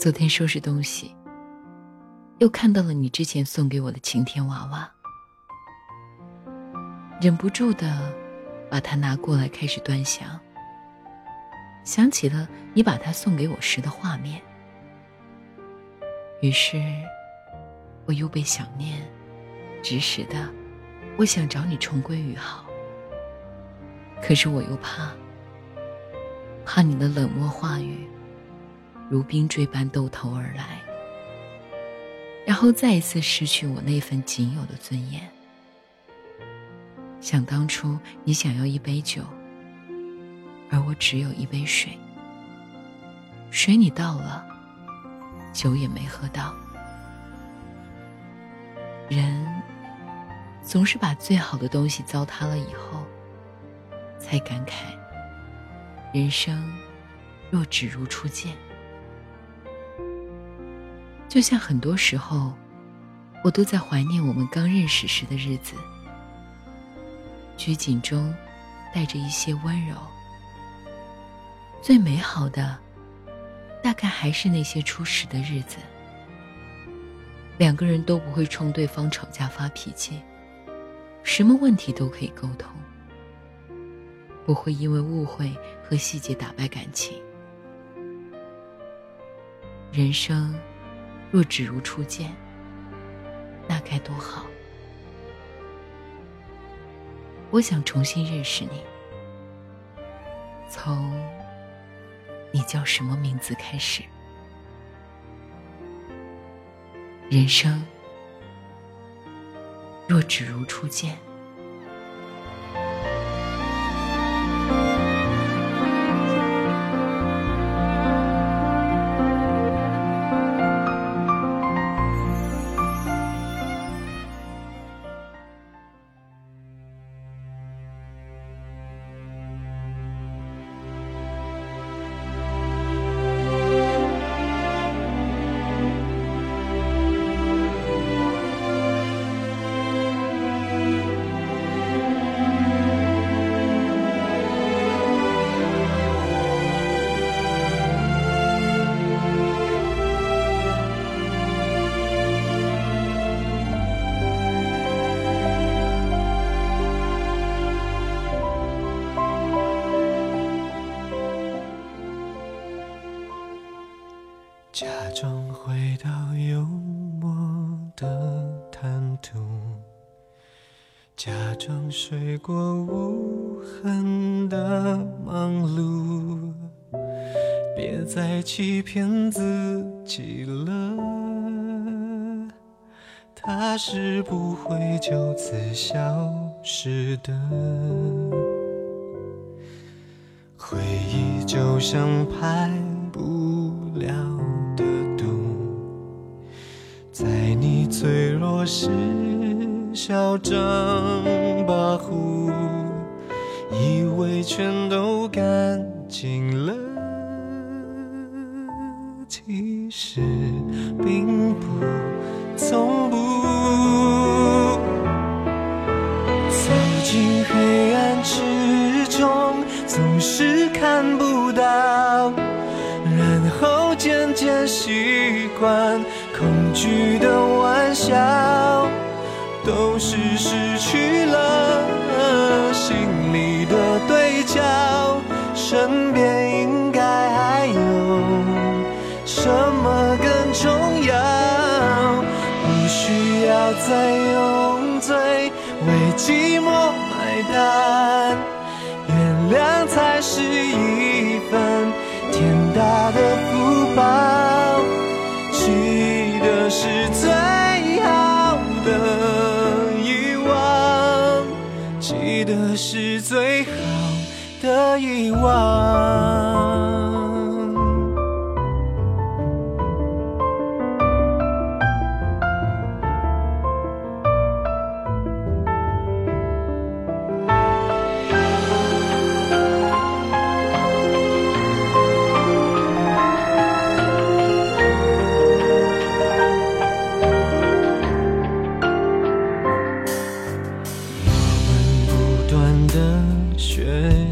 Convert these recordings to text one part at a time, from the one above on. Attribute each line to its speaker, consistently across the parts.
Speaker 1: 昨天收拾东西，又看到了你之前送给我的晴天娃娃，忍不住的把它拿过来开始端详。想起了你把它送给我时的画面，于是我又被想念指使的，我想找你重归于好。可是我又怕，怕你的冷漠话语。如冰锥般兜头而来，然后再一次失去我那份仅有的尊严。想当初你想要一杯酒，而我只有一杯水，水你倒了，酒也没喝到。人总是把最好的东西糟蹋了以后，才感慨人生若只如初见。就像很多时候，我都在怀念我们刚认识时的日子，拘谨中带着一些温柔。最美好的，大概还是那些初识的日子，两个人都不会冲对方吵架发脾气，什么问题都可以沟通，不会因为误会和细节打败感情。人生。若只如初见，那该多好！我想重新认识你，从你叫什么名字开始。人生若只如初见。
Speaker 2: 假装睡过无痕的忙碌，别再欺骗自己了，他是不会就此消失的。回忆就像排不了。在你脆弱时嚣张跋扈，以为全都干净了，其实并不，从不。走进黑暗之中，总是看不到，然后渐渐习惯。恐惧的玩笑，都是失去了心里的对焦。身边应该还有什么更重要？不需要再用嘴为寂寞买单，原谅才是一份天大的的是最好的遗忘。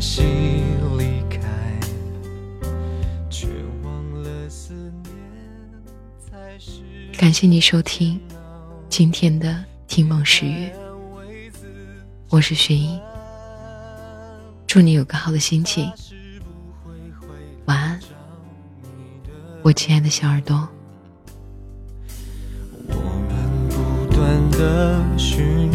Speaker 2: 习离开，却忘了思念才是。
Speaker 1: 感谢你收听今天的《听梦时月》，我是雪英。祝你有个好的心情，晚安，我亲爱的小耳朵。
Speaker 2: 我们不断的寻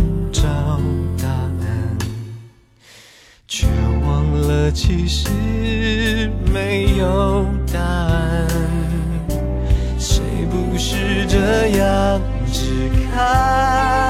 Speaker 2: 其实没有答案。谁不是这样只看？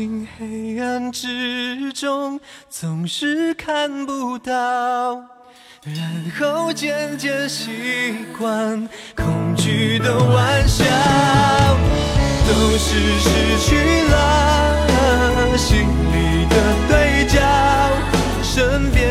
Speaker 2: 进黑暗之中，总是看不到。然后渐渐习惯恐惧的玩笑，都是失去了心里的对焦，身边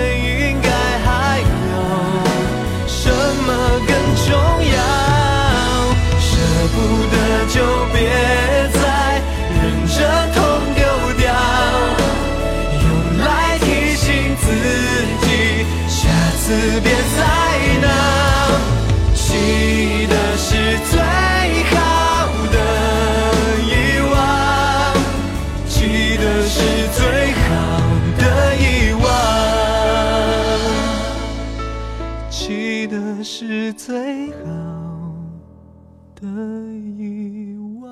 Speaker 2: 别再闹。记得是最好的遗忘，记得是最好的遗忘，记得是最好的遗忘。